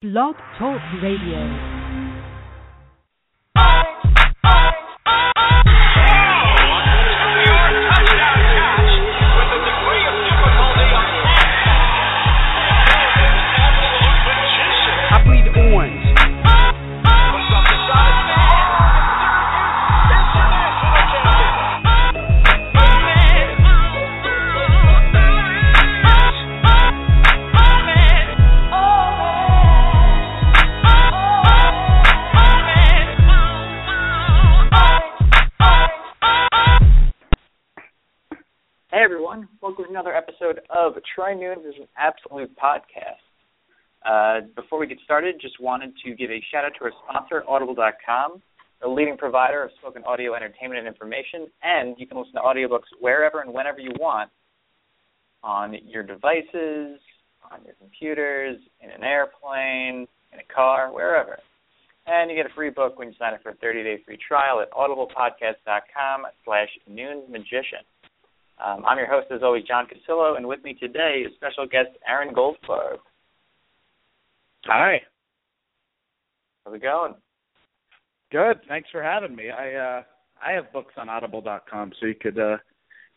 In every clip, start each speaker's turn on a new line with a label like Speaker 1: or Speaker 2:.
Speaker 1: Blog Talk Radio.
Speaker 2: Troy Nunes is an Absolute Podcast. Uh, before we get started, just wanted to give a shout out to our sponsor, Audible.com, the leading provider of spoken audio entertainment and information, and you can listen to audiobooks wherever and whenever you want on your devices, on your computers, in an airplane, in a car, wherever. And you get a free book when you sign up for a 30-day free trial at audiblepodcast.com slash nunesmagician. Um, I'm your host, as always, John Cassillo, and with me today is special guest Aaron Goldfarb.
Speaker 3: Hi.
Speaker 2: How's it going?
Speaker 3: Good. Thanks for having me. I uh I have books on audible.com so you could uh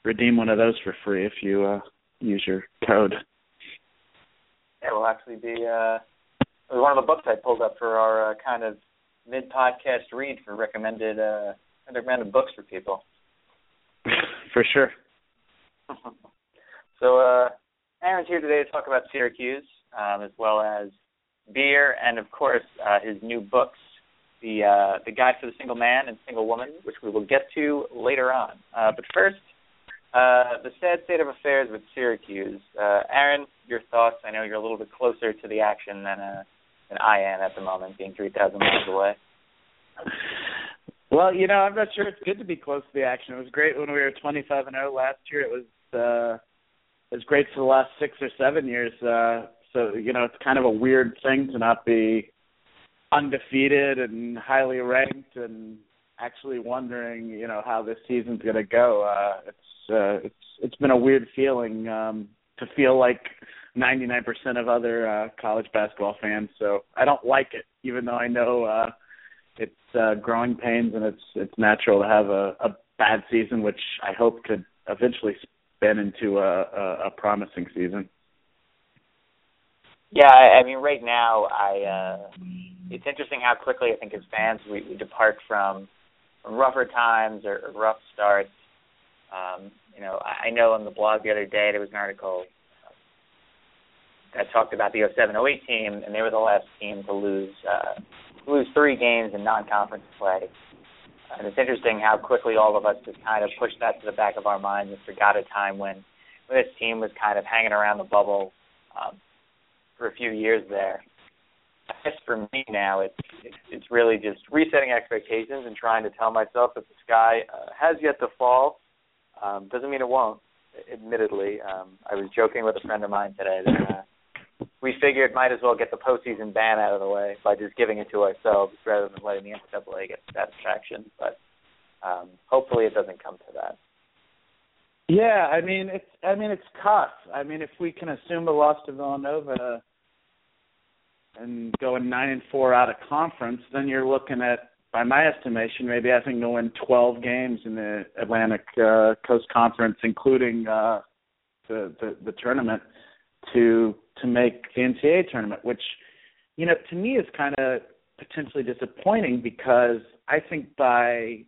Speaker 3: redeem one of those for free if you uh use your code.
Speaker 2: Yeah, we'll actually be uh, it was one of the books I pulled up for our uh, kind of mid-podcast read for recommended uh, recommended books for people.
Speaker 3: for sure.
Speaker 2: so uh, Aaron's here today to talk about Syracuse, um, as well as beer, and of course uh, his new books, the uh, the Guide for the Single Man and Single Woman, which we will get to later on. Uh, but first, uh, the sad state of affairs with Syracuse. Uh, Aaron, your thoughts? I know you're a little bit closer to the action than uh, than I am at the moment, being 3,000 miles away.
Speaker 3: Well, you know, I'm not sure it's good to be close to the action. It was great when we were 25 and 0 last year. It was uh it was great for the last 6 or 7 years. Uh so, you know, it's kind of a weird thing to not be undefeated and highly ranked and actually wondering, you know, how this season's going to go. Uh it's uh it's it's been a weird feeling um to feel like 99% of other uh college basketball fans. So, I don't like it even though I know uh it's uh, growing pains, and it's it's natural to have a, a bad season, which I hope could eventually spin into a, a, a promising season.
Speaker 2: Yeah, I, I mean, right now, I uh, it's interesting how quickly I think as fans we, we depart from, rougher times or, or rough starts. Um, you know, I, I know on the blog the other day there was an article that talked about the 07-08 team, and they were the last team to lose uh, lose three games in non-conference play. And it's interesting how quickly all of us just kind of pushed that to the back of our minds and forgot a time when, when this team was kind of hanging around the bubble um, for a few years there. I guess for me now, it's, it's really just resetting expectations and trying to tell myself that the sky uh, has yet to fall. Um, doesn't mean it won't. Admittedly, um, I was joking with a friend of mine today that uh, we figured might as well get the postseason ban out of the way by just giving it to ourselves rather than letting the NCAA get satisfaction. But um, hopefully, it doesn't come to that.
Speaker 3: Yeah, I mean it's I mean it's tough. I mean if we can assume a loss to Villanova and going nine and four out of conference, then you're looking at, by my estimation, maybe having to win 12 games in the Atlantic uh, Coast Conference, including uh, the, the the tournament, to to make the NCAA tournament. Which, you know, to me is kind of potentially disappointing because I think by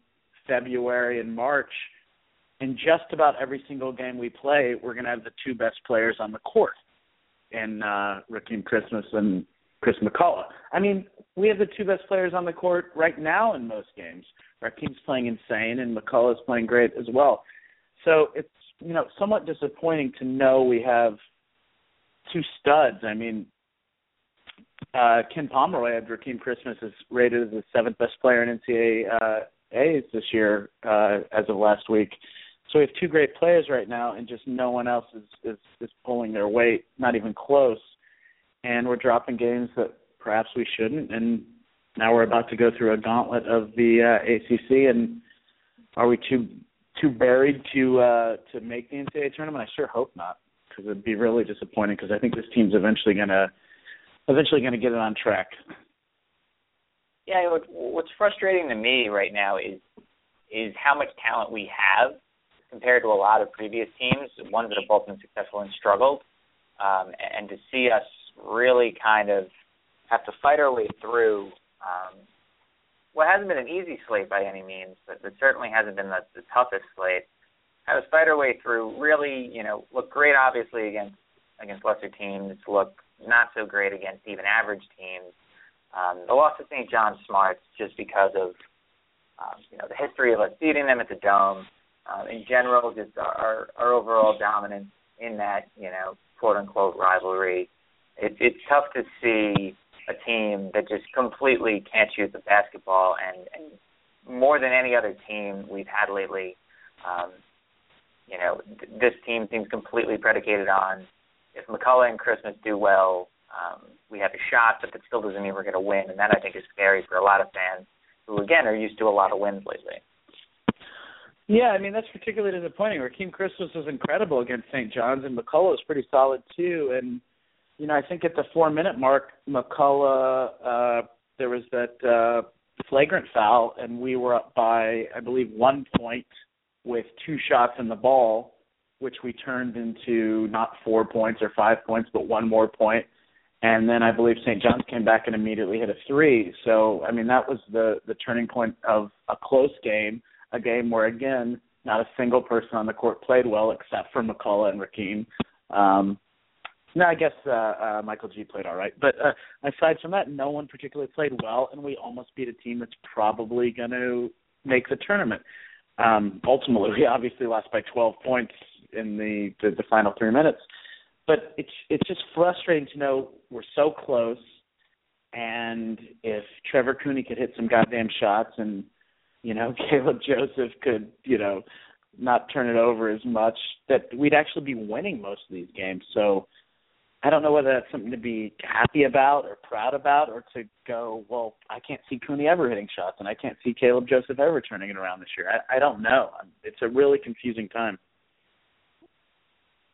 Speaker 3: February and March, in just about every single game we play, we're going to have the two best players on the court in uh, Rakeem Christmas and Chris McCullough. I mean, we have the two best players on the court right now in most games. Rakeem's playing insane, and McCullough's playing great as well. So it's you know somewhat disappointing to know we have two studs. I mean, uh, Ken Pomeroy of Rakeem Christmas is rated as the seventh best player in NCAA's this year uh, as of last week. So we have two great players right now, and just no one else is, is is pulling their weight, not even close. And we're dropping games that perhaps we shouldn't. And now we're about to go through a gauntlet of the uh, ACC. And are we too too buried to uh, to make the NCAA tournament? I sure hope not, because it'd be really disappointing. Because I think this team's eventually gonna eventually gonna get it on track.
Speaker 2: Yeah, what's frustrating to me right now is is how much talent we have compared to a lot of previous teams, ones that have both been successful and struggled, um, and to see us really kind of have to fight our way through um, what hasn't been an easy slate by any means, but it certainly hasn't been the, the toughest slate. Have to fight our way through. Really, you know, look great obviously against against lesser teams. Look not so great against even average teams. Um, the loss to St. John's Smarts just because of um, you know the history of us beating them at the Dome. Um, in general, just our our overall dominance in that you know quote unquote rivalry. It, it's tough to see a team that just completely can't shoot the basketball, and, and more than any other team we've had lately, um, you know, th- this team seems completely predicated on if McCullough and Christmas do well, um, we have a shot, but that still doesn't mean we're going to win, and that I think is scary for a lot of fans who, again, are used to a lot of wins lately.
Speaker 3: Yeah, I mean that's particularly disappointing. Rakeem Christmas was incredible against St. John's, and McCullough was pretty solid too. And you know, I think at the four minute mark, McCullough, uh, there was that uh, flagrant foul, and we were up by, I believe, one point with two shots in the ball, which we turned into not four points or five points, but one more point. And then I believe St. John's came back and immediately hit a three. So I mean that was the the turning point of a close game, a game where again not a single person on the court played well except for McCullough and Rakeem. Um, no, I guess uh, uh, Michael G played all right, but uh, aside from that, no one particularly played well, and we almost beat a team that's probably going to make the tournament. Um, ultimately, we obviously lost by 12 points in the, the the final three minutes, but it's it's just frustrating to know we're so close, and if Trevor Cooney could hit some goddamn shots, and you know Caleb Joseph could you know not turn it over as much, that we'd actually be winning most of these games. So I don't know whether that's something to be happy about or proud about, or to go, well, I can't see Cooney ever hitting shots, and I can't see Caleb Joseph ever turning it around this year. I, I don't know. It's a really confusing time.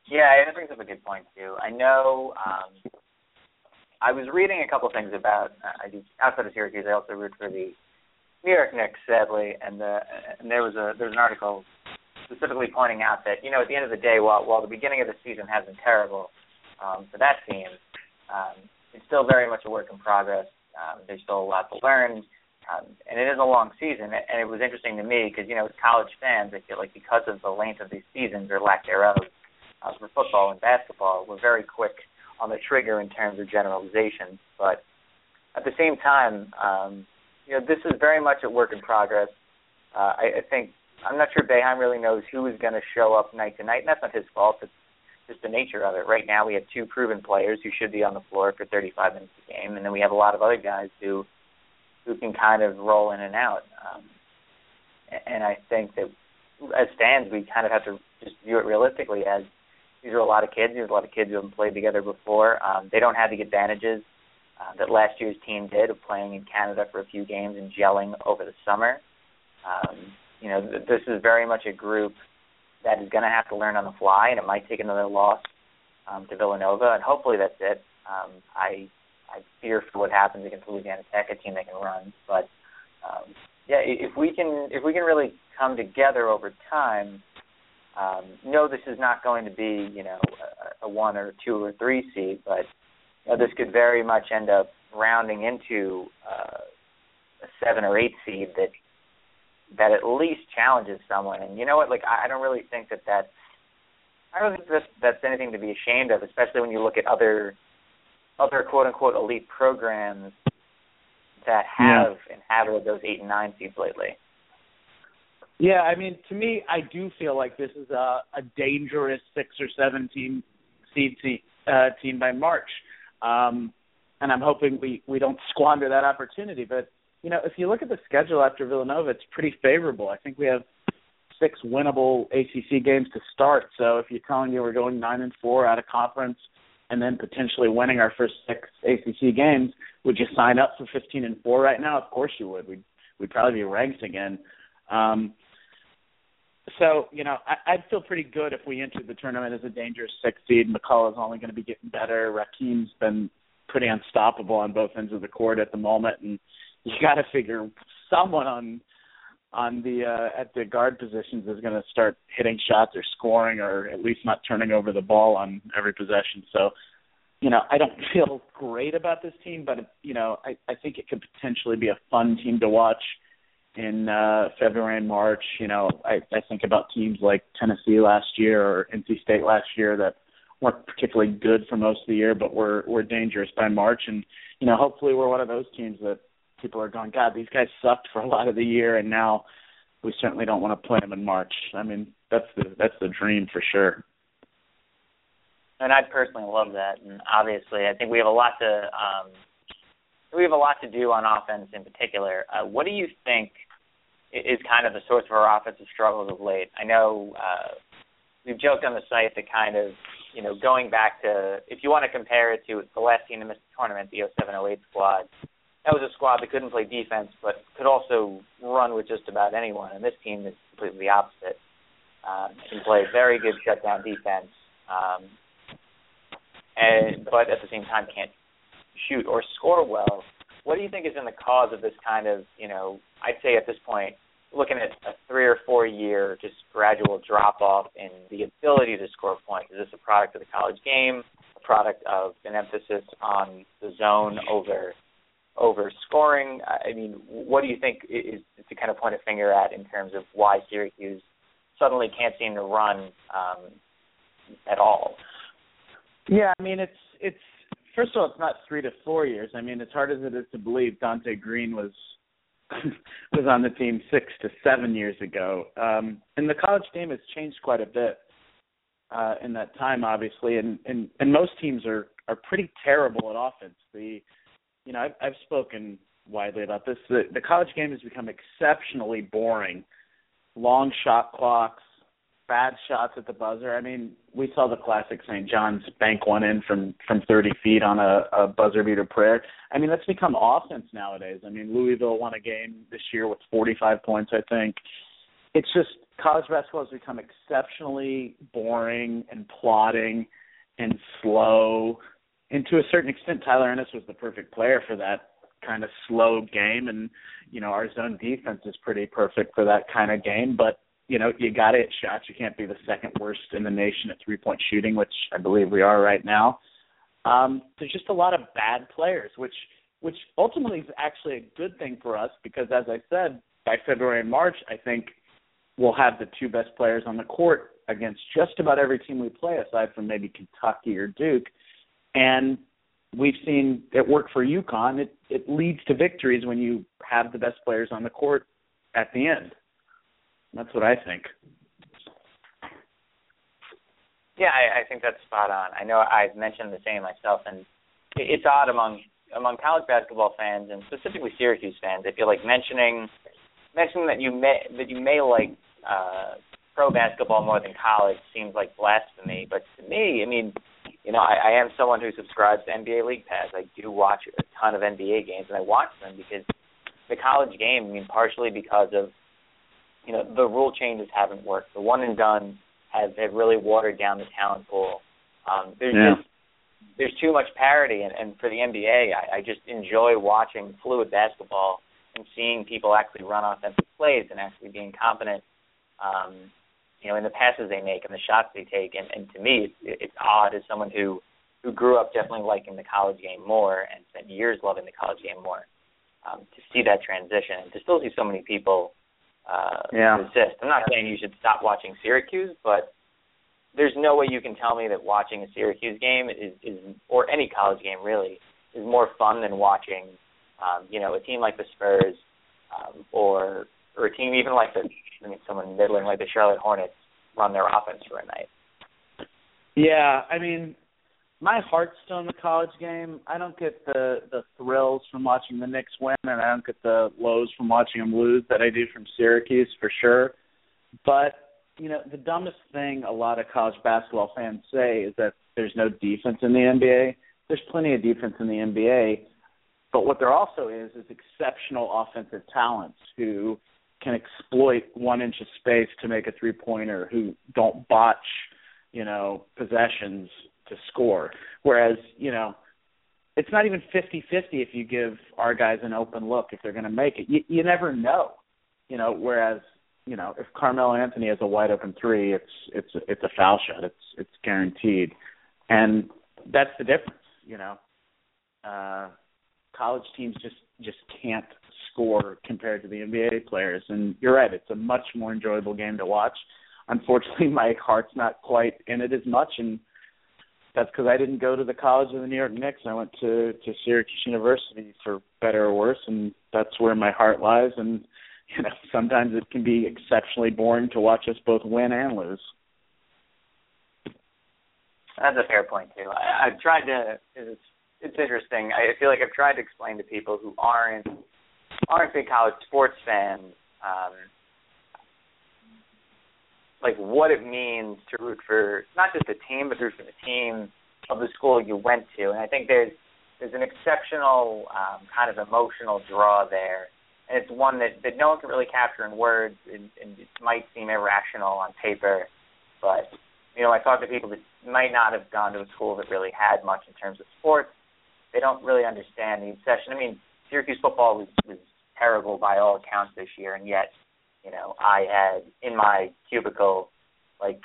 Speaker 2: Yeah, that brings up a good point too. I know. um I was reading a couple things about. Uh, I do outside of Syracuse. I also root for the New York Knicks, sadly, and the and there was a there was an article specifically pointing out that you know at the end of the day, while while the beginning of the season has been terrible, um, for that team. Um, it's still very much a work in progress. Um, there's still a lot to learn, um, and it is a long season. And it was interesting to me because you know, as college fans, I feel like because of the length of these seasons or lack thereof uh, for football and basketball, we're very quick on the trigger in terms of generalizations. But at the same time, um, you know, this is very much a work in progress. Uh, I, I think I'm not sure Boeheim really knows who is going to show up night to night, and that's not his fault. It's just the nature of it. Right now, we have two proven players who should be on the floor for 35 minutes a game, and then we have a lot of other guys who who can kind of roll in and out. Um, and I think that as fans, we kind of have to just view it realistically as these are a lot of kids. There's a lot of kids who haven't played together before. Um, they don't have the advantages uh, that last year's team did of playing in Canada for a few games and gelling over the summer. Um, you know, th- this is very much a group that is going to have to learn on the fly, and it might take another loss um, to Villanova, and hopefully that's it. Um, I I fear for what happens against Louisiana Tech, a team that can run, but um, yeah, if we can if we can really come together over time. Um, no, this is not going to be you know a, a one or two or three seed, but you know, this could very much end up rounding into uh, a seven or eight seed that that at least challenges someone. And you know what? Like I don't really think that that's I don't think that that's anything to be ashamed of, especially when you look at other other quote unquote elite programs that have yeah. inhabited those eight and nine seeds lately.
Speaker 3: Yeah, I mean, to me, I do feel like this is a, a dangerous six or seven team seed team, uh, team by March. Um, and I'm hoping we we don't squander that opportunity. But you know, if you look at the schedule after Villanova, it's pretty favorable. I think we have six winnable ACC games to start. So if you're telling me we're going nine and four out of conference and then potentially winning our first six ACC games, would you sign up for 15 and four right now? Of course you would. We'd we'd probably be ranked again. Um, so you know, I, I'd feel pretty good if we entered the tournament as a dangerous six seed. McCullough is only going to be getting better. Rakeem's been pretty unstoppable on both ends of the court at the moment, and you got to figure someone on on the uh, at the guard positions is going to start hitting shots or scoring or at least not turning over the ball on every possession. So, you know, I don't feel great about this team, but you know, I I think it could potentially be a fun team to watch in uh February and March. You know, I I think about teams like Tennessee last year or NC State last year that weren't particularly good for most of the year, but were were dangerous by March. And you know, hopefully, we're one of those teams that people are going, God, these guys sucked for a lot of the year, and now we certainly don't want to play them in March. I mean, that's the that's the dream for sure.
Speaker 2: And I personally love that, and obviously, I think we have a lot to um, we have a lot to do on offense in particular. Uh, what do you think is kind of the source of our offensive struggles of late? I know uh, we've joked on the site that kind of you know going back to if you want to compare it to the last team to miss the tournament, the 07-08 squad that was a squad that couldn't play defense, but could also run with just about anyone. And this team is completely opposite. Um, can play very good shutdown defense, um, and but at the same time can't shoot or score well. What do you think is in the cause of this kind of, you know, I'd say at this point, looking at a three or four year just gradual drop off in the ability to score points? Is this a product of the college game, a product of an emphasis on the zone over over scoring? I mean, what do you think is to kind of point a finger at in terms of why Syracuse suddenly can't seem to run um, at all?
Speaker 3: Yeah, I mean, it's it's first of all, it's not three to four years. I mean, as hard as it is to believe, Donte Greene was was on the team six to seven years ago, um, and the college game has changed quite a bit uh, in that time, obviously, and and and most teams are are pretty terrible at offense. The you know, I've, I've spoken widely about this. The, the college game has become exceptionally boring. Long shot clocks, bad shots at the buzzer. I mean, we saw the classic St. John's bank one in from from 30 feet on a, a buzzer beater prayer. I mean, that's become offense nowadays. I mean, Louisville won a game this year with 45 points, I think. It's just college basketball has become exceptionally boring and plodding and slow and to a certain extent, Tyler Ennis was the perfect player for that kind of slow game, and you know our zone defense is pretty perfect for that kind of game. But you know you got to hit shots. You can't be the second worst in the nation at three point shooting, which I believe we are right now. Um, there's just a lot of bad players, which which ultimately is actually a good thing for us because, as I said, by February and March, I think we'll have the two best players on the court against just about every team we play, aside from maybe Kentucky or Duke and we've seen it work for UConn. It it leads to victories when you have the best players on the court at the end. That's what I think.
Speaker 2: Yeah, I, I think that's spot on. I know I've mentioned the same myself, and it's odd among among college basketball fans and specifically Syracuse fans. I feel like mentioning mentioning that you may that you may like uh, pro basketball more than college seems like blasphemy. But to me, I mean, you know, I, I am someone who subscribes to NBA League Pass. I do watch a ton of NBA games, and I watch them because the college game. I mean, partially because of you know the rule changes haven't worked. The one and done have have really watered down the talent pool. Um, there's yeah. just there's too much parity, and, and for the NBA, I, I just enjoy watching fluid basketball and seeing people actually run offensive plays and actually being competent um, you know, in the passes they make and the shots they take. And, and to me, it's, it's odd as someone who who grew up definitely liking the college game more and spent years loving the college game more, um, to see that transition and to still see so many people uh,
Speaker 3: yeah.
Speaker 2: resist. I'm not saying you should stop watching Syracuse, but there's no way you can tell me that watching a Syracuse game is, is or any college game really is more fun than watching, um, you know, a team like the Spurs um, or or a team even like the I mean, someone middling like the Charlotte Hornets run their offense for a night.
Speaker 3: Yeah, I mean, my heart's still in the college game. I don't get the the thrills from watching the Knicks win, and I don't get the lows from watching them lose that I do from Syracuse for sure. But you know, the dumbest thing a lot of college basketball fans say is that there's no defense in the NBA. There's plenty of defense in the NBA, but what there also is is exceptional offensive talents who can exploit one inch of space to make a three pointer, who don't botch, you know, possessions to score. Whereas, you know, it's not even 50-50 if you give our guys an open look if they're going to make it. You, you never know. You know, whereas, you know, if Carmelo Anthony has a wide open three, it's it's it's a foul shot. It's it's guaranteed. And that's the difference, you know. Uh college teams just just can't score compared to the NBA players and you're right, it's a much more enjoyable game to watch. Unfortunately, my heart's not quite in it as much and that's because I didn't go to the college of the New York Knicks. I went to to Syracuse University for better or worse, and that's where my heart lies. And you know, sometimes it can be exceptionally boring to watch us both win and lose.
Speaker 2: That's a fair point too. I, I've tried to. It's it's interesting. I feel like I've tried to explain to people who aren't aren't big college sports fans, um, like what it means to root for not just the team, but root for the team of the school you went to. And I think there's there's an exceptional um, kind of emotional draw there, and it's one that that no one can really capture in words, and, and it might seem irrational on paper, but you know I talk to people that might not have gone to a school that really had much in terms of sports. They don't really understand the obsession. I mean, Syracuse football was was terrible by all accounts this year, and yet you know, I had in my cubicle, like,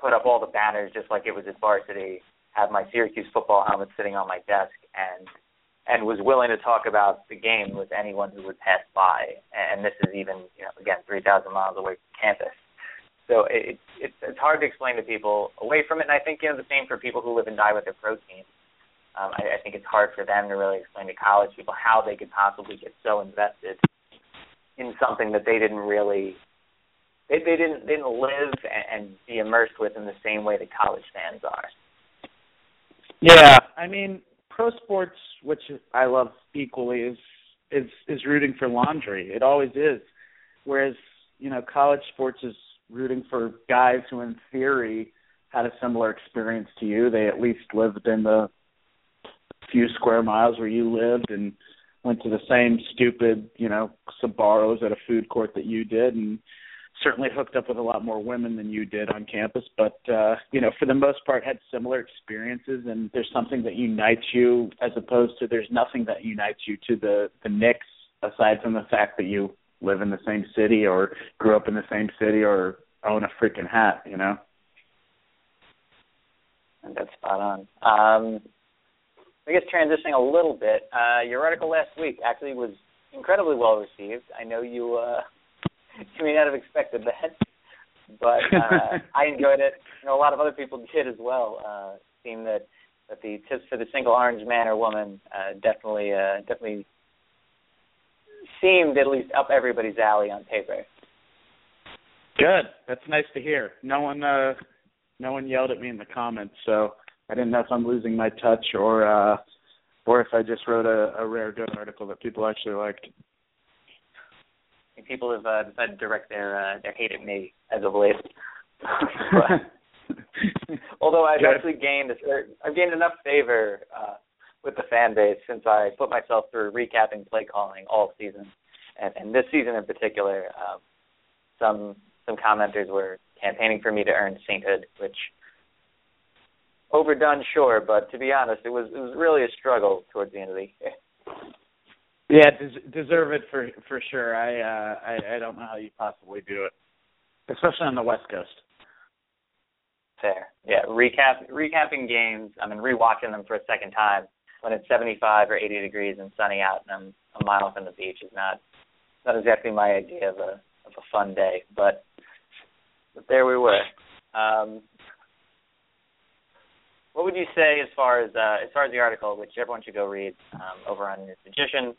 Speaker 2: put up all the banners just like it was at varsity, have my Syracuse football helmet sitting on my desk, and and was willing to talk about the game with anyone who would pass by. And this is even, you know, again, 3,000 miles away from campus. So it, it's it's hard to explain to people away from it, and I think you know the same for people who live and die with their protein. Um, I, I think it's hard for them to really explain to college people how they could possibly get so invested in something that they didn't really they they didn't they didn't live and, and be immersed with in the same way that college fans are.
Speaker 3: Yeah, I mean, pro sports, which I love equally, is is is rooting for laundry. It always is. Whereas you know, college sports is rooting for guys who, in theory, had a similar experience to you. They at least lived in the few square miles where you lived, and went to the same stupid, you know, Sbarros at a food court that you did and certainly hooked up with a lot more women than you did on campus, but uh, you know, for the most part had similar experiences and there's something that unites you as opposed to there's nothing that unites you to the the Knicks aside from the fact that you live in the same city or grew up in the same city or own a freaking hat, you know.
Speaker 2: That's spot on. Um I guess transitioning a little bit, uh, your article last week actually was incredibly well received. I know you uh, you may not have expected that, but uh, I enjoyed it. You know, a lot of other people did as well. Uh, seemed that that the tips for the single orange man or woman uh, definitely uh, definitely seemed at least up everybody's alley on paper.
Speaker 3: Good. That's nice to hear. No one uh no one yelled at me in the comments, so I didn't know if I'm losing my touch or uh or if I just wrote a, a rare good article that people actually liked.
Speaker 2: People have uh, decided to direct their uh, their hate at me as of late. although I've good. actually gained a certain, I've gained enough favor uh, with the fan base since I put myself through recapping play calling all season, and, and this season in particular, um, some some commenters were campaigning for me to earn sainthood, which overdone, sure, but to be honest, it was it was really a struggle towards the end of the year.
Speaker 3: Yeah, des- deserve it for for sure. I uh I I don't know how you possibly do it, especially on the West Coast.
Speaker 2: Fair, yeah. Recap recapping games. I mean, rewatching them for a second time when it's 75 or 80 degrees and sunny out, and I'm a mile from the beach is not not exactly my idea of a of a fun day, but but there we were. Um, what would you say as far as uh, as far as the article, which everyone should go read um, over on Nunes Magician?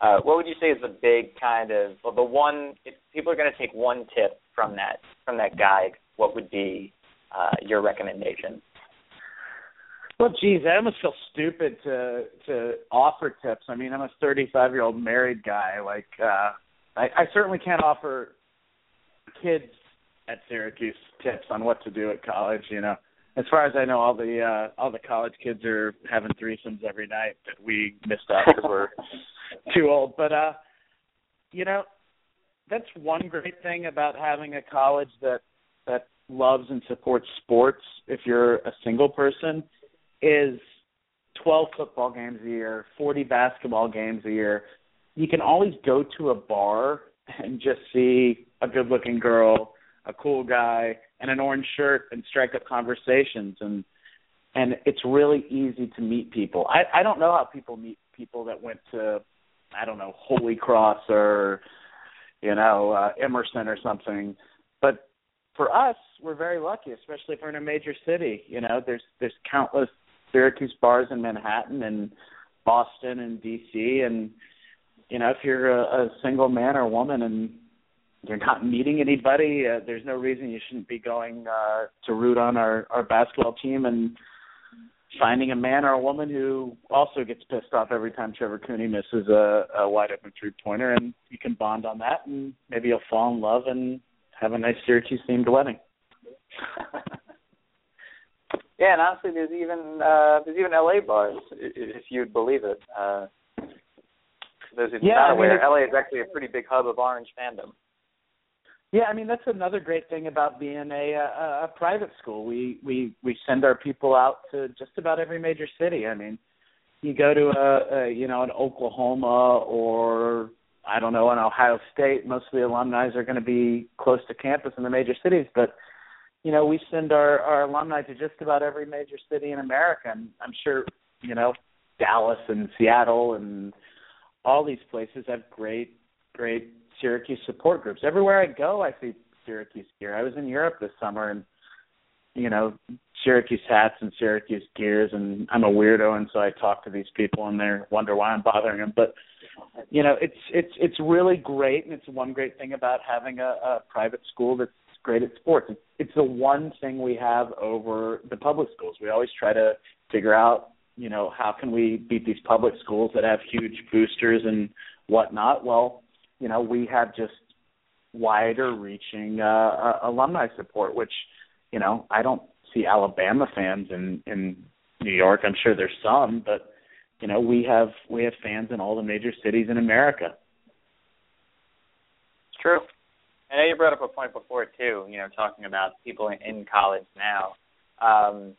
Speaker 2: Uh, what would you say is the big kind of well, the one? If people are going to take one tip from that from that guide, what would be uh, your recommendation?
Speaker 3: Well, geez, I almost feel stupid to to offer tips. I mean, I'm a 35 year old married guy. Like, uh, I, I certainly can't offer kids at Syracuse tips on what to do at college. You know, as far as I know, all the uh, all the college kids are having threesomes every night that we missed out because we're too old. But uh, you know, that's one great thing about having a college that that loves and supports sports. If you're a single person is 12 football games a year, 40 basketball games a year. You can always go to a bar and just see a good looking girl, a cool guy, and an orange shirt and strike up conversations and and it's really easy to meet people. I I don't know how people meet people that went to I don't know, Holy Cross or you know, uh Emerson or something. But for us, we're very lucky, especially if we're in a major city. You know, there's there's countless Syracuse bars in Manhattan and Boston and DC and you know if you're a, a single man or woman and you're not meeting anybody uh, there's no reason you shouldn't be going uh to root on our our basketball team and finding a man or a woman who also gets pissed off every time Trevor Cooney misses a, a wide open three pointer and you can bond on that and maybe you'll fall in love and have a nice Syracuse themed wedding.
Speaker 2: Yeah, and honestly, there's even uh, there's even LA bars, if you'd believe it. Uh, for those who
Speaker 3: yeah,
Speaker 2: not
Speaker 3: I mean,
Speaker 2: aware, LA is actually a pretty big hub of Orange fandom.
Speaker 3: Yeah, I mean that's another great thing about being a, a a private school. We we we send our people out to just about every major city. I mean, you go to a, a you know an Oklahoma or I don't know an Ohio State. Most of the alumni are going to be close to campus in the major cities, but you know, we send our our alumni to just about every major city in America, and I'm sure you know Dallas and Seattle and all these places have great great Syracuse support groups. Everywhere I go, I see Syracuse gear. I was in Europe this summer, and you know Syracuse hats and Syracuse gears, and I'm a weirdo, and so I talk to these people, and they wonder why I'm bothering them. But you know, it's it's it's really great, and it's one great thing about having a, a private school that's great at sports. It's the one thing we have over the public schools. We always try to figure out, you know, how can we beat these public schools that have huge boosters and whatnot. Well, you know, we have just wider reaching uh, uh, alumni support, which, you know, I don't see Alabama fans in in New York. I'm sure there's some, but you know, we have we have fans in all the major cities in America.
Speaker 2: It's true. I know you brought up a point before too. You know, talking about people in, in college now. Um,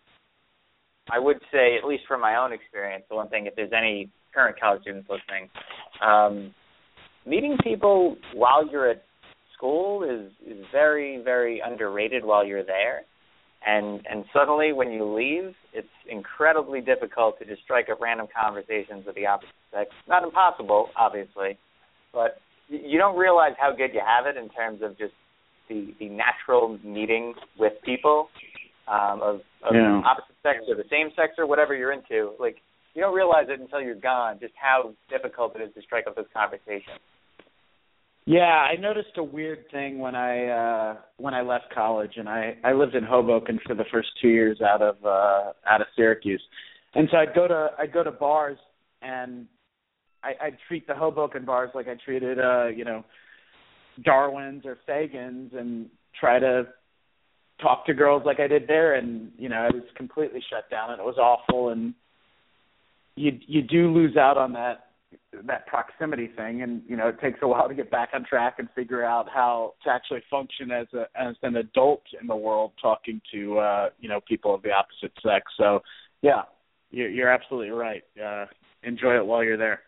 Speaker 2: I would say, at least from my own experience, the one thing, if there's any current college students listening, um, meeting people while you're at school is is very very underrated while you're there, and and suddenly when you leave, it's incredibly difficult to just strike up random conversations with the opposite sex. Not impossible, obviously, but you don't realize how good you have it in terms of just the the natural meeting with people um, of, of
Speaker 3: yeah.
Speaker 2: opposite sex or the same sex or whatever you're into. Like you don't realize it until you're gone, just how difficult it is to strike up those conversations.
Speaker 3: Yeah, I noticed a weird thing when I uh when I left college and I I lived in Hoboken for the first 2 years out of uh out of Syracuse. And so I'd go to I'd go to bars and I, I'd treat the Hoboken bars like I treated, uh, you know, Darwin's or Faegan's, and try to talk to girls like I did there. And you know, I was completely shut down, and it was awful. And you you do lose out on that that proximity thing, and you know, it takes a while to get back on track and figure out how to actually function as a as an adult in the world, talking to uh, you know people of the opposite sex. So, yeah, you're, you're absolutely right. Uh, enjoy it while you're there.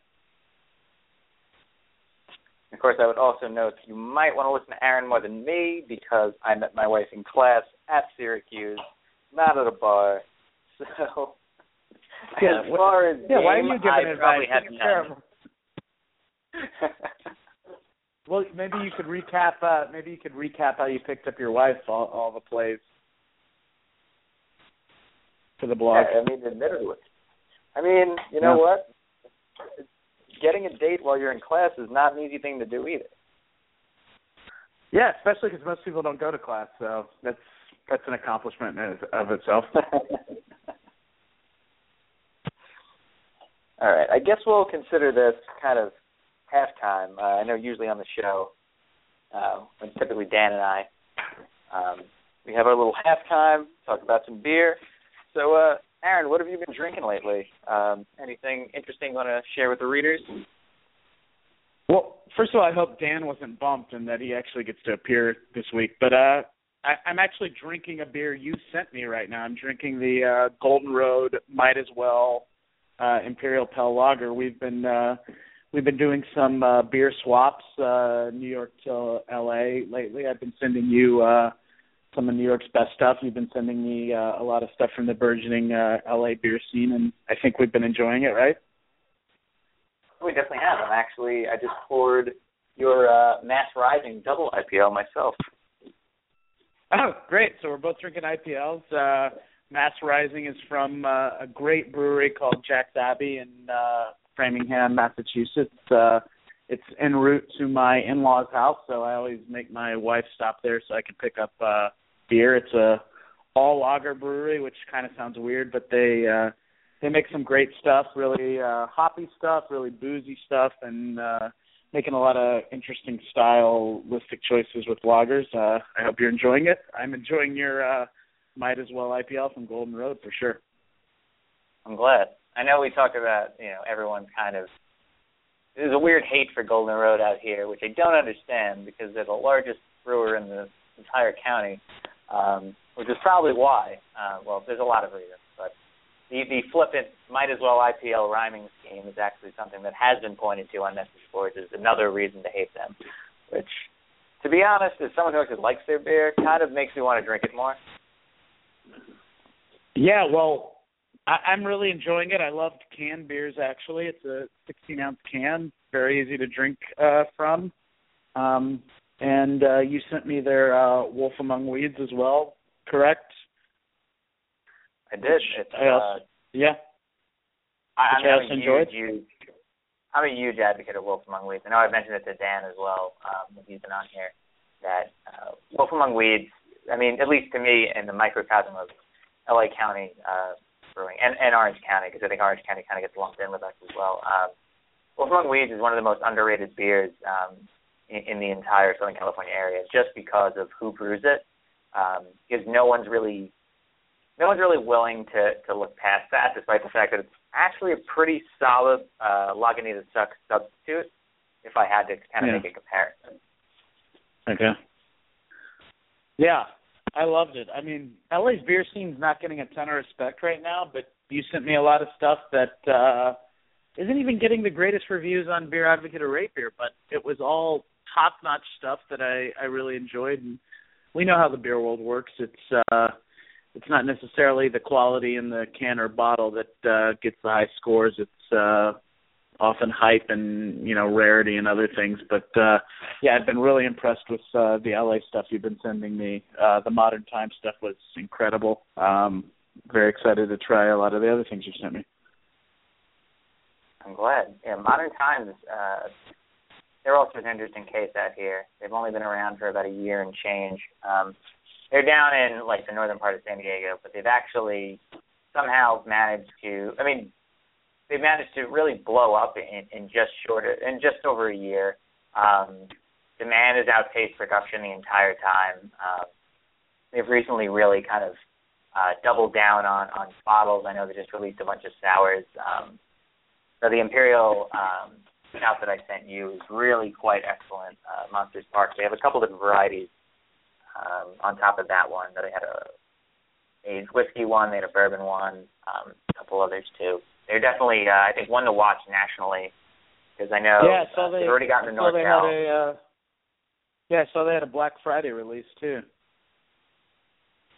Speaker 2: Of course, I would also note you might want to listen to Aaron more than me because I met my wife in class at Syracuse, not at a bar. So,
Speaker 3: yeah,
Speaker 2: as far as
Speaker 3: yeah,
Speaker 2: game,
Speaker 3: why are you giving
Speaker 2: I
Speaker 3: advice? terrible. well, maybe you could recap. Uh, maybe you could recap how you picked up your wife all, all the plays for the blog.
Speaker 2: Yeah, I mean, admittedly. I mean, you know
Speaker 3: Yeah.
Speaker 2: what? Getting a date while you're in class is not an easy thing to do either.
Speaker 3: Yeah, especially because most people don't go to class, so that's that's an accomplishment in of itself.
Speaker 2: All right. I guess we'll consider this kind of halftime. Uh, I know usually on the show, uh, when typically Dan and I, um, we have our little halftime, talk about some beer. So, uh, Aaron, what have you been drinking lately? Um, anything interesting you want to share with the readers?
Speaker 3: Well, first of all, I hope Dan wasn't bumped and that he actually gets to appear this week. But uh, I, I'm actually drinking a beer you sent me right now. I'm drinking the uh, Golden Road Might as Well uh, Imperial Pale Lager. We've been uh, we've been doing some uh, beer swaps, uh, New York to L.A. lately. I've been sending you uh, some of New York's best stuff. You've been sending me uh, a lot of stuff from the burgeoning uh, LA beer scene, and I think we've been enjoying it, right?
Speaker 2: We definitely have. I'm actually I just poured your uh, Mass Rising Double IPL myself.
Speaker 3: Oh, great! So we're both drinking IPLs. Uh, Mass Rising is from uh, a great brewery called Jack's Abbey in uh, Framingham, Massachusetts. Uh, it's en route to my in-laws' house, so I always make my wife stop there so I can pick up uh, beer. It's a all lager brewery, which kind of sounds weird, but they uh, they make some great stuff, really uh, hoppy stuff, really boozy stuff, and uh, making a lot of interesting stylistic choices with lagers. Uh, I hope you're enjoying it. I'm enjoying your uh, might as well IPL from Golden Road for sure.
Speaker 2: I'm glad. I know we talked about you know everyone's kind of there's a weird hate for Golden Road out here, which I don't understand because they're the largest brewer in the entire county, um, which is probably why. Uh, well, there's a lot of reasons, but the the flippant might as well IPL rhyming scheme is actually something that has been pointed to on Message Sports as another reason to hate them, which, to be honest, as someone who actually likes their beer, kind of makes me want to drink it more.
Speaker 3: Yeah, well, I, I'm really enjoying it. I love canned beers. Actually, it's a 16 ounce can, very easy to drink uh, from. Um, and uh, you sent me their uh, Wolf Among Weeds as well, correct?
Speaker 2: I did. It's, I
Speaker 3: also, uh, yeah.
Speaker 2: I,
Speaker 3: I'm
Speaker 2: a
Speaker 3: enjoyed.
Speaker 2: huge, huge, I'm a huge advocate of Wolf Among Weeds. I know I've mentioned it to Dan as well um, when he's been on here. That uh, Wolf Among Weeds, I mean, at least to me, in the microcosm of LA County uh, brewing and, and Orange County, because I think Orange County kind of gets lumped in with us as well. Um, Among Weeds is one of the most underrated beers um, in, in the entire Southern California area, just because of who brews it. Um, because no one's really no one's really willing to to look past that, despite the fact that it's actually a pretty solid uh, Lagunitas Suck substitute. If I had to kind of
Speaker 3: Yeah.
Speaker 2: make a comparison.
Speaker 3: Okay. Yeah, I loved it. I mean, LA's beer scene's not getting a ton of respect right now, but you sent me a lot of stuff that uh isn't even getting the greatest reviews on Beer Advocate or Rate Beer, but it was all top notch stuff that I I really enjoyed and we know how the beer world works. It's uh it's not necessarily the quality in the can or bottle that uh gets the high scores. It's uh often hype and you know rarity and other things but uh yeah i've been really impressed with uh the la stuff you've been sending me uh the modern time stuff was incredible um very excited to try a lot of the other things you sent me
Speaker 2: I'm glad. Yeah, Modern Times, uh, they're also an interesting case out here. They've only been around for about a year and change. Um, they're down in like the northern part of San Diego, but they've actually somehow managed to. I mean, they've managed to really blow up in, in just shorter, in just over a year. Um, demand has outpaced production the entire time. Um, they've recently really kind of uh, doubled down on on bottles. I know they just released a bunch of sours. Um, so the Imperial um, stout that I sent you is really quite excellent. Uh, Monsters Park. They have a couple different varieties. Um, on top of that one, that they had a aged whiskey one, they had a bourbon one, um, a couple others too. They're definitely, uh, I think, one to watch nationally because I know
Speaker 3: yeah so
Speaker 2: uh,
Speaker 3: they
Speaker 2: they've already gotten to
Speaker 3: so they had a uh yeah so they had a black friday release too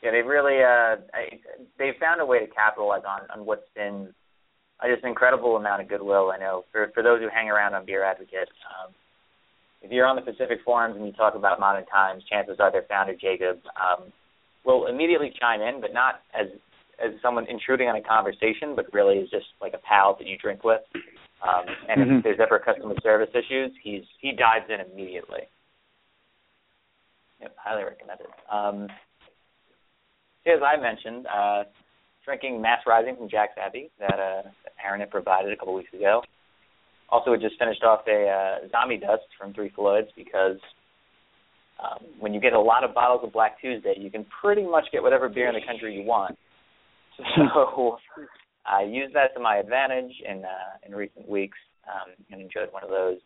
Speaker 2: Yeah, they've really uh, I, they've found a way to capitalize on on what's been uh, just an incredible amount of goodwill. I know for for those who hang around on Beer Advocate, um, if you're on the Pacific forums and you talk about modern times, chances are their founder Jacob um, will immediately chime in, but not as as someone intruding on a conversation, but really is just like a pal that you drink with. Um, and
Speaker 3: Mhm.
Speaker 2: if there's ever customer service issues, he's he dives in immediately. Yep, highly recommended. Um, as I mentioned, uh, drinking Mass Rising from Jack's Abbey that uh, Aaron had provided a couple weeks ago. Also, we just finished off a uh, Zombie Dust from Three Floyds because um, when you get a lot of bottles of Black Tuesday, you can pretty much get whatever beer in the country you want. So I used that to my advantage in uh, in recent weeks um, and enjoyed one of those.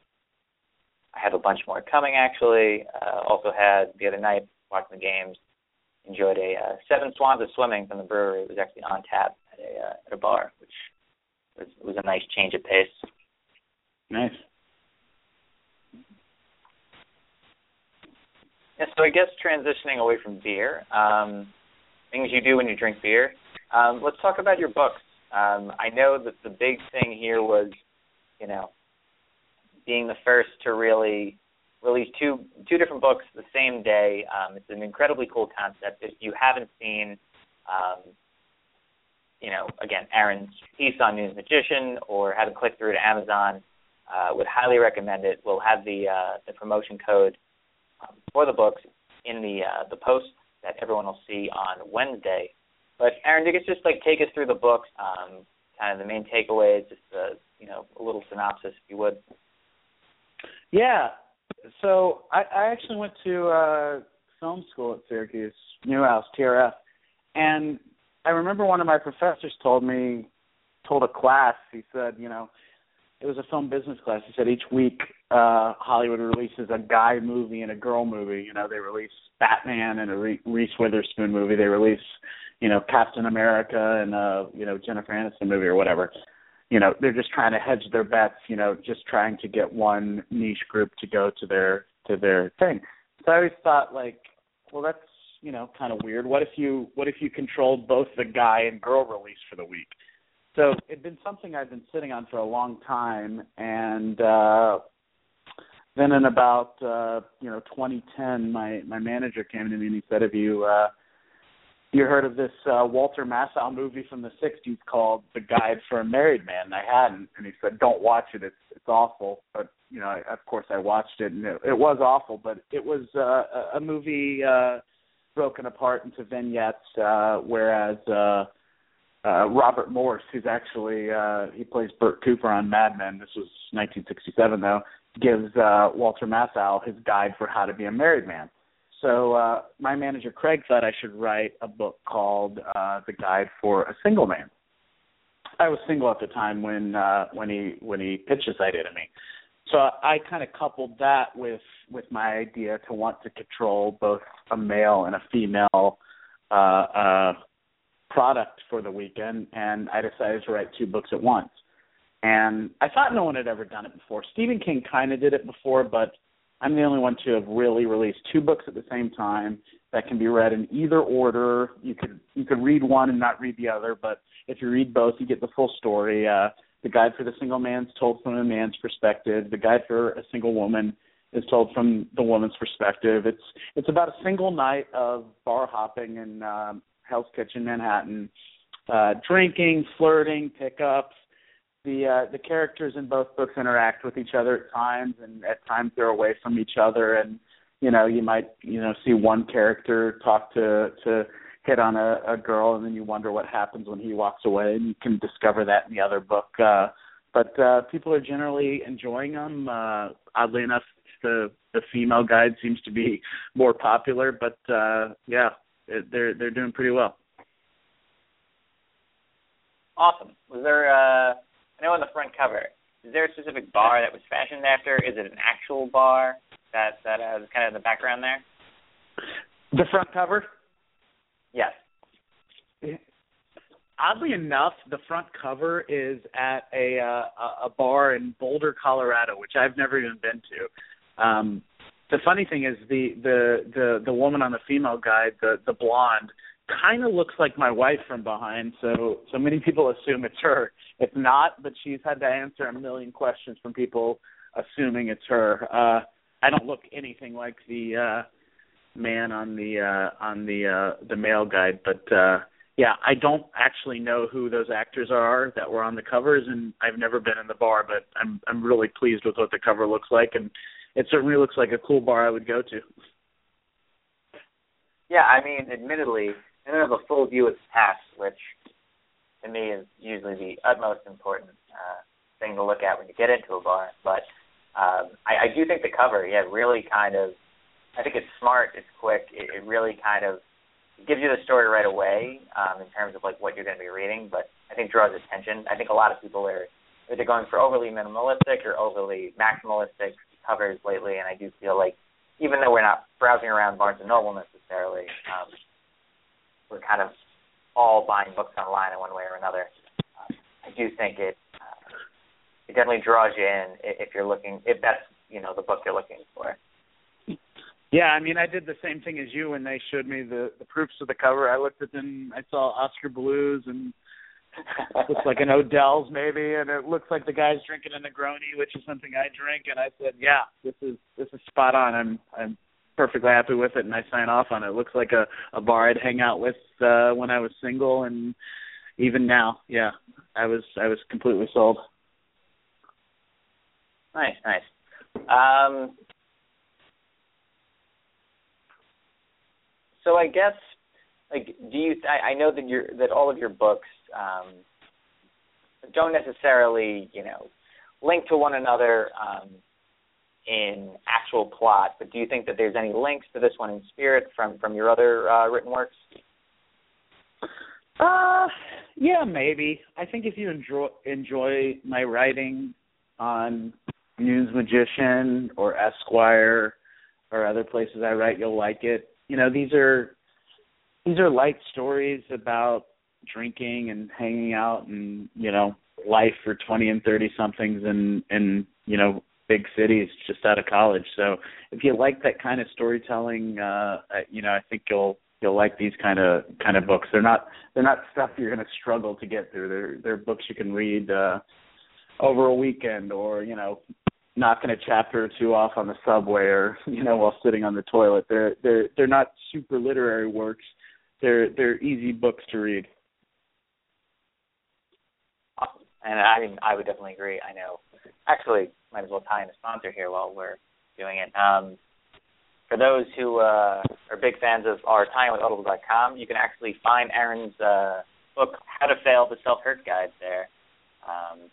Speaker 2: I have a bunch more coming actually. Uh, also had the other night watching the games. Enjoyed a uh, Seven Swans of Swimming from the Bruery. It was actually on tap at a uh, at a bar, which was was a nice change of pace.
Speaker 3: Nice.
Speaker 2: Yeah, so I guess transitioning away from beer, um, things you do when you drink beer. Um, let's talk about your books. Um, I know that the big thing here was, you know, being the first to really release two two different books the same day. Um, it's an incredibly cool concept. If you haven't seen, um, you know, again, Aaron's piece on Nunes Magician or haven't clicked through to Amazon, uh, would highly recommend it. We'll have the uh, the promotion code um, for the books in the uh, the post that everyone will see on Wednesday. But Aaron, you could just like take us through the books, um, kind of the main takeaways, just a you know a little synopsis, if you would.
Speaker 3: Yeah. So I, I actually went to uh, film school at Syracuse, Newhouse, TRF, and I remember one of my professors told me, told a class, he said, you know, it was a film business class. He said each week uh Hollywood releases a guy movie and a girl movie. You know, they release Batman and a Reese Witherspoon movie. They release, you know, Captain America and a you know Jennifer Aniston movie or whatever. You know, they're just trying to hedge their bets. You know, just trying to get one niche group to go to their to their thing. So I always thought like, well, that's you know kind of weird. What if you what if you controlled both the guy and girl release for the week? So it'd been something I'd been sitting on for a long time, and uh, then in about uh, you know 2010, my my manager came to me and he said, "Have you uh, you heard of this uh, Walter Matthau movie from the '60s called The Guide for a Married Man?" And I hadn't, and he said, "Don't watch it. It's it's awful." But you know, I, of course, I watched it, and it, it was awful. But it was uh, a movie uh, broken apart into vignettes, uh, whereas. Uh, uh, Robert Morse, who's actually uh, he plays Bert Cooper on Mad Men. This was 1967 though. Gives uh, Walter Matthau his guide for how to be a married man. So uh, my manager Craig thought I should write a book called uh, The Guide for a Single Man. I was single at the time when uh, when he when he pitched this idea to me. So I kind of coupled that with with my idea to want to control both a male and a female uh, uh, product for the weekend, and I decided to write two books at once. And I thought no one had ever done it before. Stephen King kind of did it before, but I'm the only one to have really released two books at the same time that can be read in either order. You could you could read one and not read the other, but if you read both, you get the full story. Uh, the guide for the single man's told from a man's perspective. The guide for a single woman is told from the woman's perspective. It's it's about a single night of bar hopping and um, Hell's Kitchen, Manhattan, uh, drinking, flirting, pickups. The uh, the characters in both books interact with each other at times, and at times they're away from each other. And you know, you might you know see one character talk to to hit on a, a girl, and then you wonder what happens when he walks away, and you can discover that in the other book. Uh, but uh, people are generally enjoying them. Uh, oddly enough, the the female guide seems to be more popular, but uh, yeah, they're they're doing pretty well.
Speaker 2: Awesome. Was there? Uh, I know on the front cover. Is there a specific bar that was fashioned after? Is it an actual bar that that uh, is kind of in the background there?
Speaker 3: The front cover.
Speaker 2: Yes.
Speaker 3: Oddly enough, the front cover is at a uh, a bar in Boulder, Colorado, which I've never even been to. Um, the funny thing is the the the the woman on the female guide, the the blonde, kind of looks like my wife from behind. So so many people assume it's her. It's not, but she's had to answer a million questions from people assuming it's her. Uh I don't look anything like the uh man on the uh on the uh the male guide, but uh yeah, I don't actually know who those actors are that were on the covers and I've never been in the bar, but I'm I'm really pleased with what the cover looks like and it certainly looks like a cool bar I would go to.
Speaker 2: Yeah, I mean, admittedly, I don't have a full view of the past, which to me is usually the utmost important uh, thing to look at when you get into a bar. But um, I, I do think the cover, yeah, really kind of. I think it's smart. It's quick. It, it really kind of gives you the story right away um, in terms of like what you're going to be reading. But I think draws attention. I think a lot of people are either going for overly minimalistic or overly maximalistic covers lately, and I do feel like even though we're not browsing around Barnes and Noble necessarily, um, we're kind of all buying books online in one way or another. Uh, I do think it uh, it definitely draws you in if you're looking if that's you know the book you're looking for.
Speaker 3: Yeah, I mean, I did the same thing as you when they showed me the the proofs of the cover. I looked at them. I saw Oskar Blues and looks like an Odell's maybe, and it looks like the guy's drinking a Negroni, which is something I drink. And I said, yeah, this is this is spot on. I'm I'm perfectly happy with it, and I sign off on it. it looks like a a bar I'd hang out with uh, when I was single, and even now, yeah, I was I was completely sold.
Speaker 2: Nice, nice. Um, so I guess like do you I, I know that your that all of your books um, don't necessarily you know link to one another um, in actual plot, but do you think that there's any links to this one in spirit from from your other uh, written works?
Speaker 3: Uh, yeah, maybe. I think if you enjoy enjoy my writing on Nunes Magician or Esquire or other places I write, you'll like it. You know, these are these are light stories about drinking and hanging out and you know life for 20 and 30 somethings and and you know big cities just out of college so if you like that kind of storytelling uh you know i think you'll you'll like these kind of kind of books they're not they're not stuff you're going to struggle to get through they're they're books you can read uh over a weekend or you know knocking a chapter or two off on the subway or you know while sitting on the toilet they're they're they're not super literary works they're they're easy books to read.
Speaker 2: And I mean, I would definitely agree. I know. Actually, might as well tie in a sponsor here while we're doing it. Um, for those who uh, are big fans of our tie-in with Audible.com, you can actually find Aaron's uh, book, How to Fail the Self-Hurt Guide there. Um,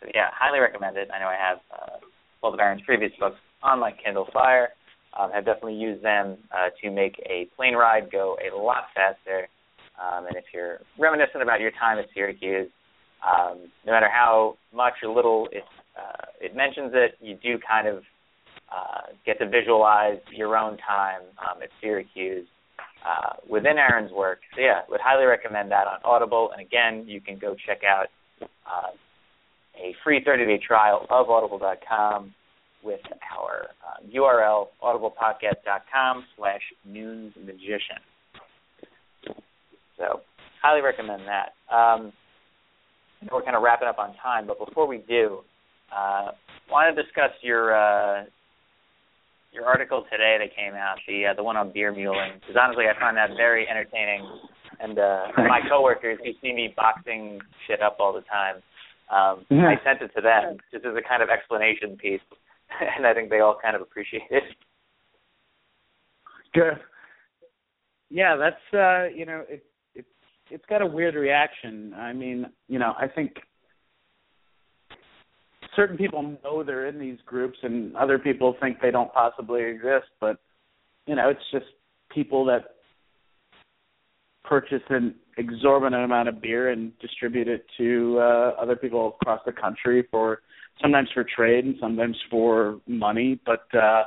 Speaker 2: so yeah, highly recommended. I know I have uh, both of Aaron's previous books on my Kindle Fire um, have definitely used them uh, to make a plane ride go a lot faster. Um, and if you're reminiscent about your time at Syracuse, um, no matter how much or little it uh, it mentions it, you do kind of uh, get to visualize your own time um, at Syracuse uh, within Aaron's work. So yeah, would highly recommend that on Audible. And again, you can go check out uh, a free 30-day trial of Audible.com with our uh, URL, audiblepodcast.com slash newsmagician. So highly recommend that. Um, we're kind of wrapping up on time, but before we do, uh, want to discuss your uh, your article today that came out, the uh, the one on beer muling. Because honestly, I find that very entertaining, and uh, my coworkers who see me boxing shit up all the time, um, yeah. I sent it to them just as a kind of explanation piece and I think they all kind of appreciate it.
Speaker 3: Good. Yeah, that's uh, you know, it it it's got a weird reaction. I mean, you know, I think certain people know they're in these groups and other people think they don't possibly exist, but you know, it's just people that purchase an exorbitant amount of beer and distribute it to uh, other people across the country for sometimes for trade and sometimes for money. But uh,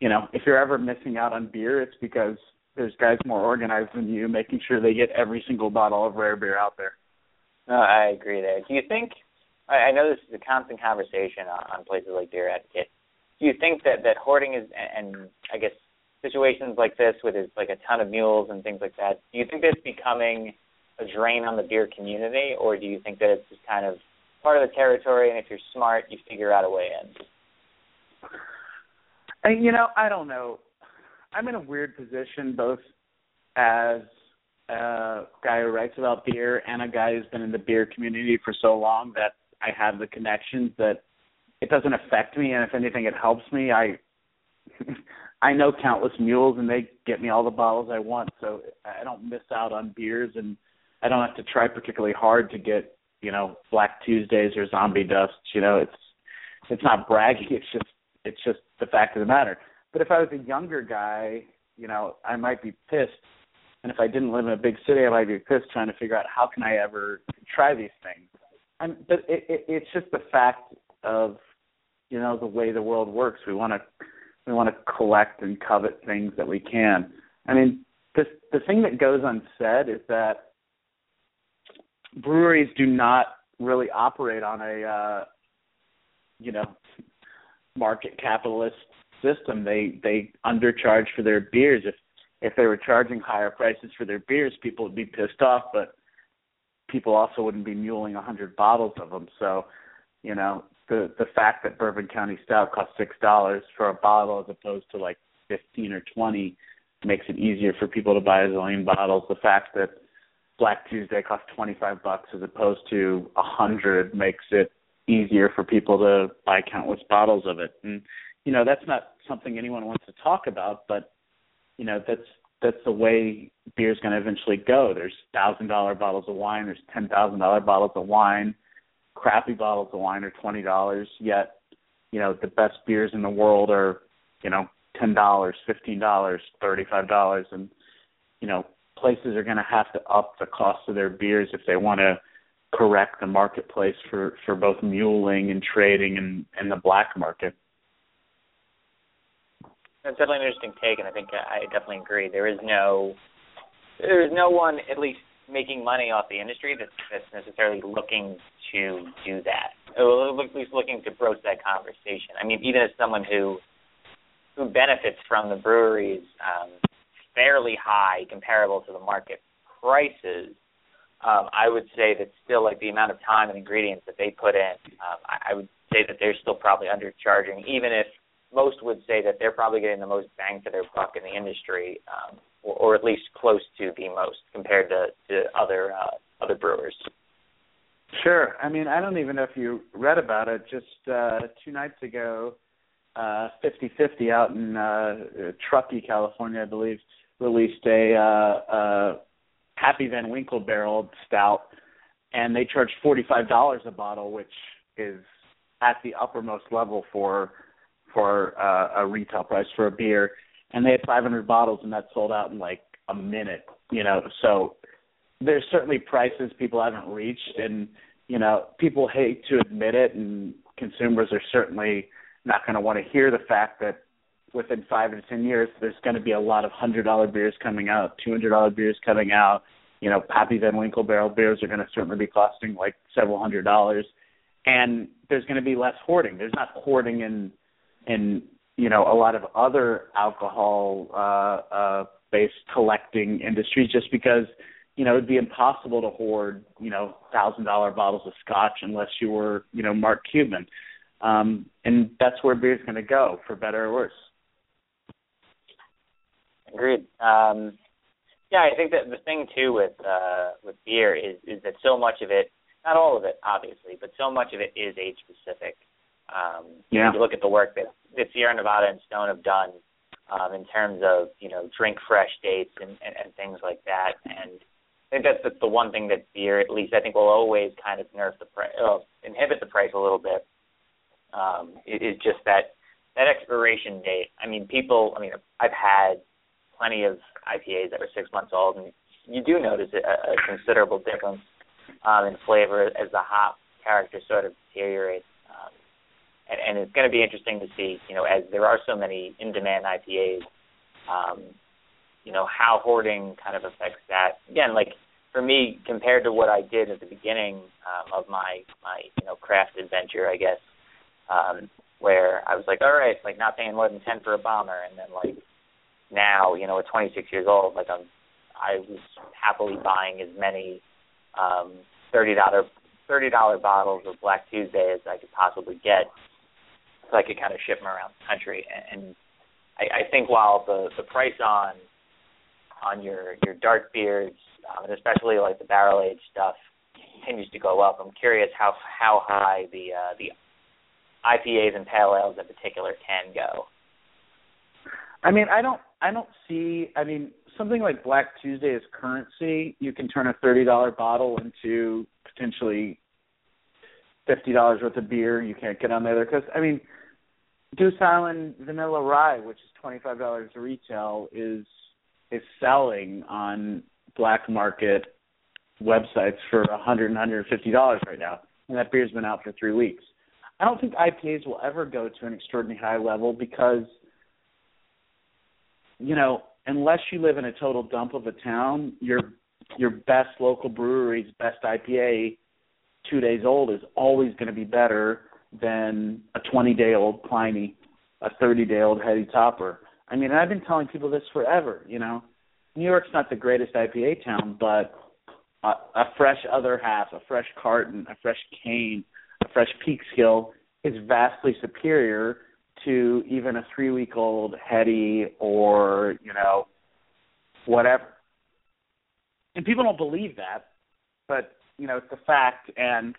Speaker 3: you know, if you're ever missing out on beer, it's because there's guys more organized than you, making sure they get every single bottle of rare beer out there.
Speaker 2: No, I agree there. Do you think? I, I know this is a constant conversation on, on places like Beer Advocate. Do you think that that hoarding is, and I guess situations like this, with like a ton of mules and things like that, do you think that's becoming a drain on the beer community, or do you think that it's just kind of part of the territory, and if you're smart, you figure out a way in.
Speaker 3: And you know, I don't know. I'm in a weird position, both as a guy who writes about beer and a guy who's been in the beer community for so long that I have the connections that it doesn't affect me, and if anything, it helps me. I I know countless mules, and they get me all the bottles I want, so I don't miss out on beers and I don't have to try particularly hard to get you know Black Tuesdays or Zombie Dusts. You know, it's it's not bragging. It's just it's just the fact of the matter. But if I was a younger guy, you know, I might be pissed. And if I didn't live in a big city, I might be pissed trying to figure out how can I ever try these things. And but it, it, it's just the fact of you know the way the world works. We want to we want to collect and covet things that we can. I mean, the the thing that goes unsaid is that breweries do not really operate on a uh, you know market capitalist system. They they undercharge for their beers. If if they were charging higher prices for their beers, people would be pissed off. But people also wouldn't be muling a hundred bottles of them. So, you know, the the fact that Bourbon County Stout costs six dollars for a bottle as opposed to like fifteen or twenty makes it easier for people to buy a zillion bottles. The fact that Black Tuesday costs twenty five bucks as opposed to a hundred makes it easier for people to buy countless bottles of it. And you know, that's not something anyone wants to talk about, but you know, that's that's the way beer's going to eventually go. There's thousand dollar bottles of wine. There's ten thousand dollar bottles of wine. Crappy bottles of wine are twenty dollars. Yet, you know, the best beers in the world are, you know, ten dollars, fifteen dollars, thirty five dollars, and you know, places are going to have to up the cost of their beers if they want to correct the marketplace for for both muling and trading and and the black market.
Speaker 2: That's definitely an interesting take, and I think I definitely agree. There is no, there is no one at least making money off the industry that's, that's necessarily looking to do that, at least looking to broach that conversation. I mean, even as someone who who benefits from the breweries um, fairly high comparable to the market prices, um, I would say that still like the amount of time and ingredients that they put in, um, I, I would say that they're still probably undercharging, even if most would say that they're probably getting the most bang for their buck in the industry, um, or, or at least close to the most compared to, to other uh, other brewers.
Speaker 3: Sure. I mean, I don't even know if you read about it. Just uh, two nights ago, uh, 50-50 out in uh, Truckee, California, I believe, released a uh, uh, Pappy Van Winkle barreled stout, and they charged forty-five dollars a bottle, which is at the uppermost level for for uh, a retail price for a beer, and they had 500 bottles, and that sold out in like a minute. You know, so there's certainly prices people haven't reached, and you know, people hate to admit it, and consumers are certainly not going to want to hear the fact that within five to ten years, there's going to be a lot of hundred dollar beers coming out, two hundred dollar beers coming out. You know, Pappy Van Winkle barrel beers are going to certainly be costing like several hundred dollars, and there's going to be less hoarding. There's not hoarding in in you know a lot of other alcohol uh, uh, based collecting industries just because you know it'd be impossible to hoard you know thousand dollar bottles of scotch unless you were you know Mark Cuban, um, and that's where beer's going to go for better or worse.
Speaker 2: Agreed. Um, yeah, I think that the thing too with uh, with beer is is that so much of it, not all of it, obviously, but so much of it is age specific. Um,
Speaker 3: yeah.
Speaker 2: If you look at the work that, that Sierra Nevada and Stone have done um, in terms of you know drink fresh dates and, and, and things like that, and I think that's the, the one thing that beer, at least I think, will always kind of nerf the price, uh, inhibit the price a little bit. Um, it is just that that expiration date. I mean, people. I mean, I've had plenty of IPAs that were six months old, and you do notice a, a considerable difference um, in flavor as the hop character sort of deteriorates. And, and it's going to be interesting to see, you know, as there are so many in-demand IPAs, um, you know, how hoarding kind of affects that. Again, like for me, compared to what I did at the beginning um, of my my you know craft adventure, I guess, um, where I was like, all right, like not paying more than ten for a bomber, and then like now, you know, at 26 years old, like I'm, I was happily buying as many um, thirty dollar thirty dollar bottles of Black Tuesday as I could possibly get, so I could kind of ship them around the country. And I, I think while the the price on on your your dark beers, um, and especially like the barrel aged stuff, continues to go up, I'm curious how how high the uh, the IPAs and pale ales in particular can go.
Speaker 3: I mean, I don't I don't see. I mean, something like Black Tuesday is currency, you can turn a thirty dollar bottle into potentially fifty dollars worth of beer. You can't get on the other because I mean, Goose Island Vanilla Rye, which is twenty five dollars retail, is is selling on black market websites for a hundred and hundred and fifty dollars right now, and that beer's been out for three weeks. I don't think IPAs will ever go to an extraordinarily high level because, you know, unless you live in a total dump of a town, your your best local brewery's best IPA, two days old, is always going to be better than a 20 day old Pliny, a 30 day old Heady Topper. I mean, I've been telling people this forever. You know, New York's not the greatest IPA town, but a, a fresh other half, a fresh carton, a fresh Kane, a fresh Peak Peekskill is vastly superior to even a three week old Heady or you know whatever. And people don't believe that, but you know it's a fact. And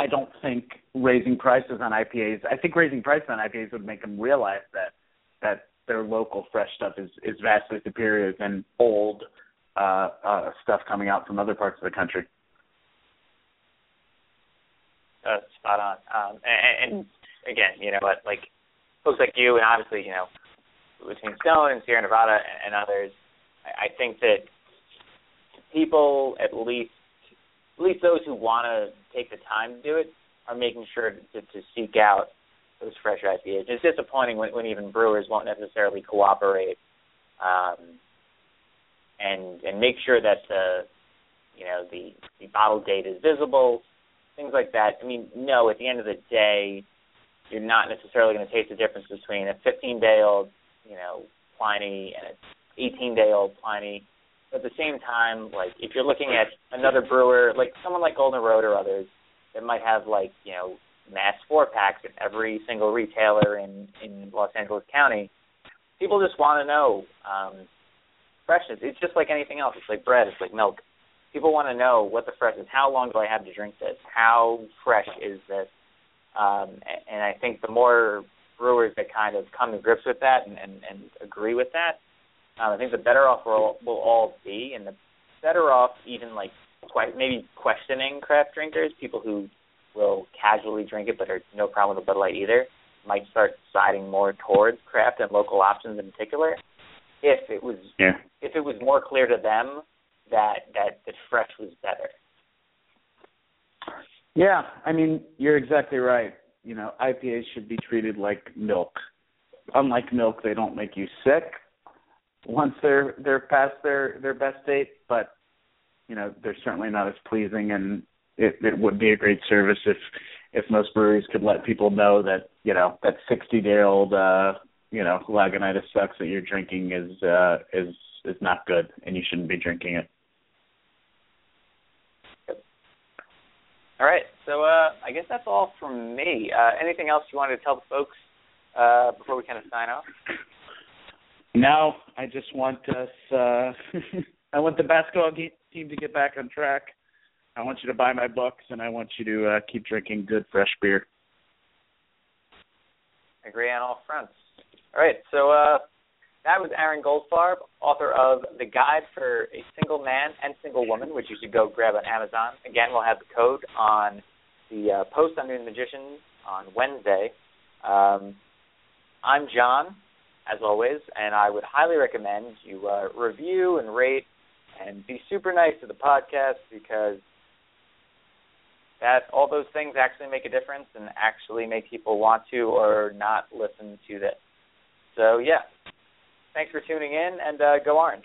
Speaker 3: I don't think raising prices on IPAs. I think raising prices on IPAs would make them realize that that their local fresh stuff is is vastly superior than old uh, uh, stuff coming out from other parts of the country.
Speaker 2: Spot on. Um, and, and again, you know what, like folks like you, and obviously, you know, between Stone and Sierra Nevada and, and others, I, I think that people, at least, at least those who want to take the time to do it, are making sure to, to seek out those fresh IPAs. It's disappointing when, when even brewers won't necessarily cooperate um, and and make sure that the you know the the bottle date is visible, things like that. I mean, no, at the end of the day, you're not necessarily going to taste the difference between a 15 day old, you know, Pliny and an 18 day old Pliny. At the same time, like if you're looking at another brewer, like someone like Golden Road or others, that might have like you know mass four packs at every single retailer in in Los Angeles County, people just want to know um, freshness. It's just like anything else. It's like bread. It's like milk. People want to know what the freshness. How long do I have to drink this? How fresh is this? Um, and I think the more brewers that kind of come to grips with that and, and, and agree with that, um, I think the better off we'll, we'll all be, and the better off even like quite maybe questioning craft drinkers, people who will casually drink it but are no problem with a Bud Light either, might start siding more towards craft and local options in particular. If it was
Speaker 3: yeah.
Speaker 2: if it was more clear to them that that the fresh was better.
Speaker 3: Yeah, I mean, you're exactly right. You know, IPAs should be treated like milk. Unlike milk, they don't make you sick once they're they're past their their best date, but you know, they're certainly not as pleasing and it, it would be a great service if if most breweries could let people know that, you know, that 60 day old uh, you know, Lagunitas sucks that you're drinking is uh is is not good and you shouldn't be drinking it.
Speaker 2: All right. So uh, I guess that's all from me. Uh, anything else you wanted to tell the folks uh, before we kind of sign off?
Speaker 3: No, I just want us. Uh, I want the basketball team to get back on track. I want you to buy my books, and I want you to uh, keep drinking good fresh beer.
Speaker 2: Agree on all fronts. All right. So uh, that was Aaron Goldfarb, author of The Guide for a Single Man and Single Woman, which you should go grab on Amazon. Again, we'll have the code on the uh, post on Nunes Magician on Wednesday. Um, I'm John, as always, and I would highly recommend you uh, review and rate and be super nice to the podcast because that all those things actually make a difference and actually make people want to or not listen to this. So yeah, Thanks for tuning in, and uh, go Orange.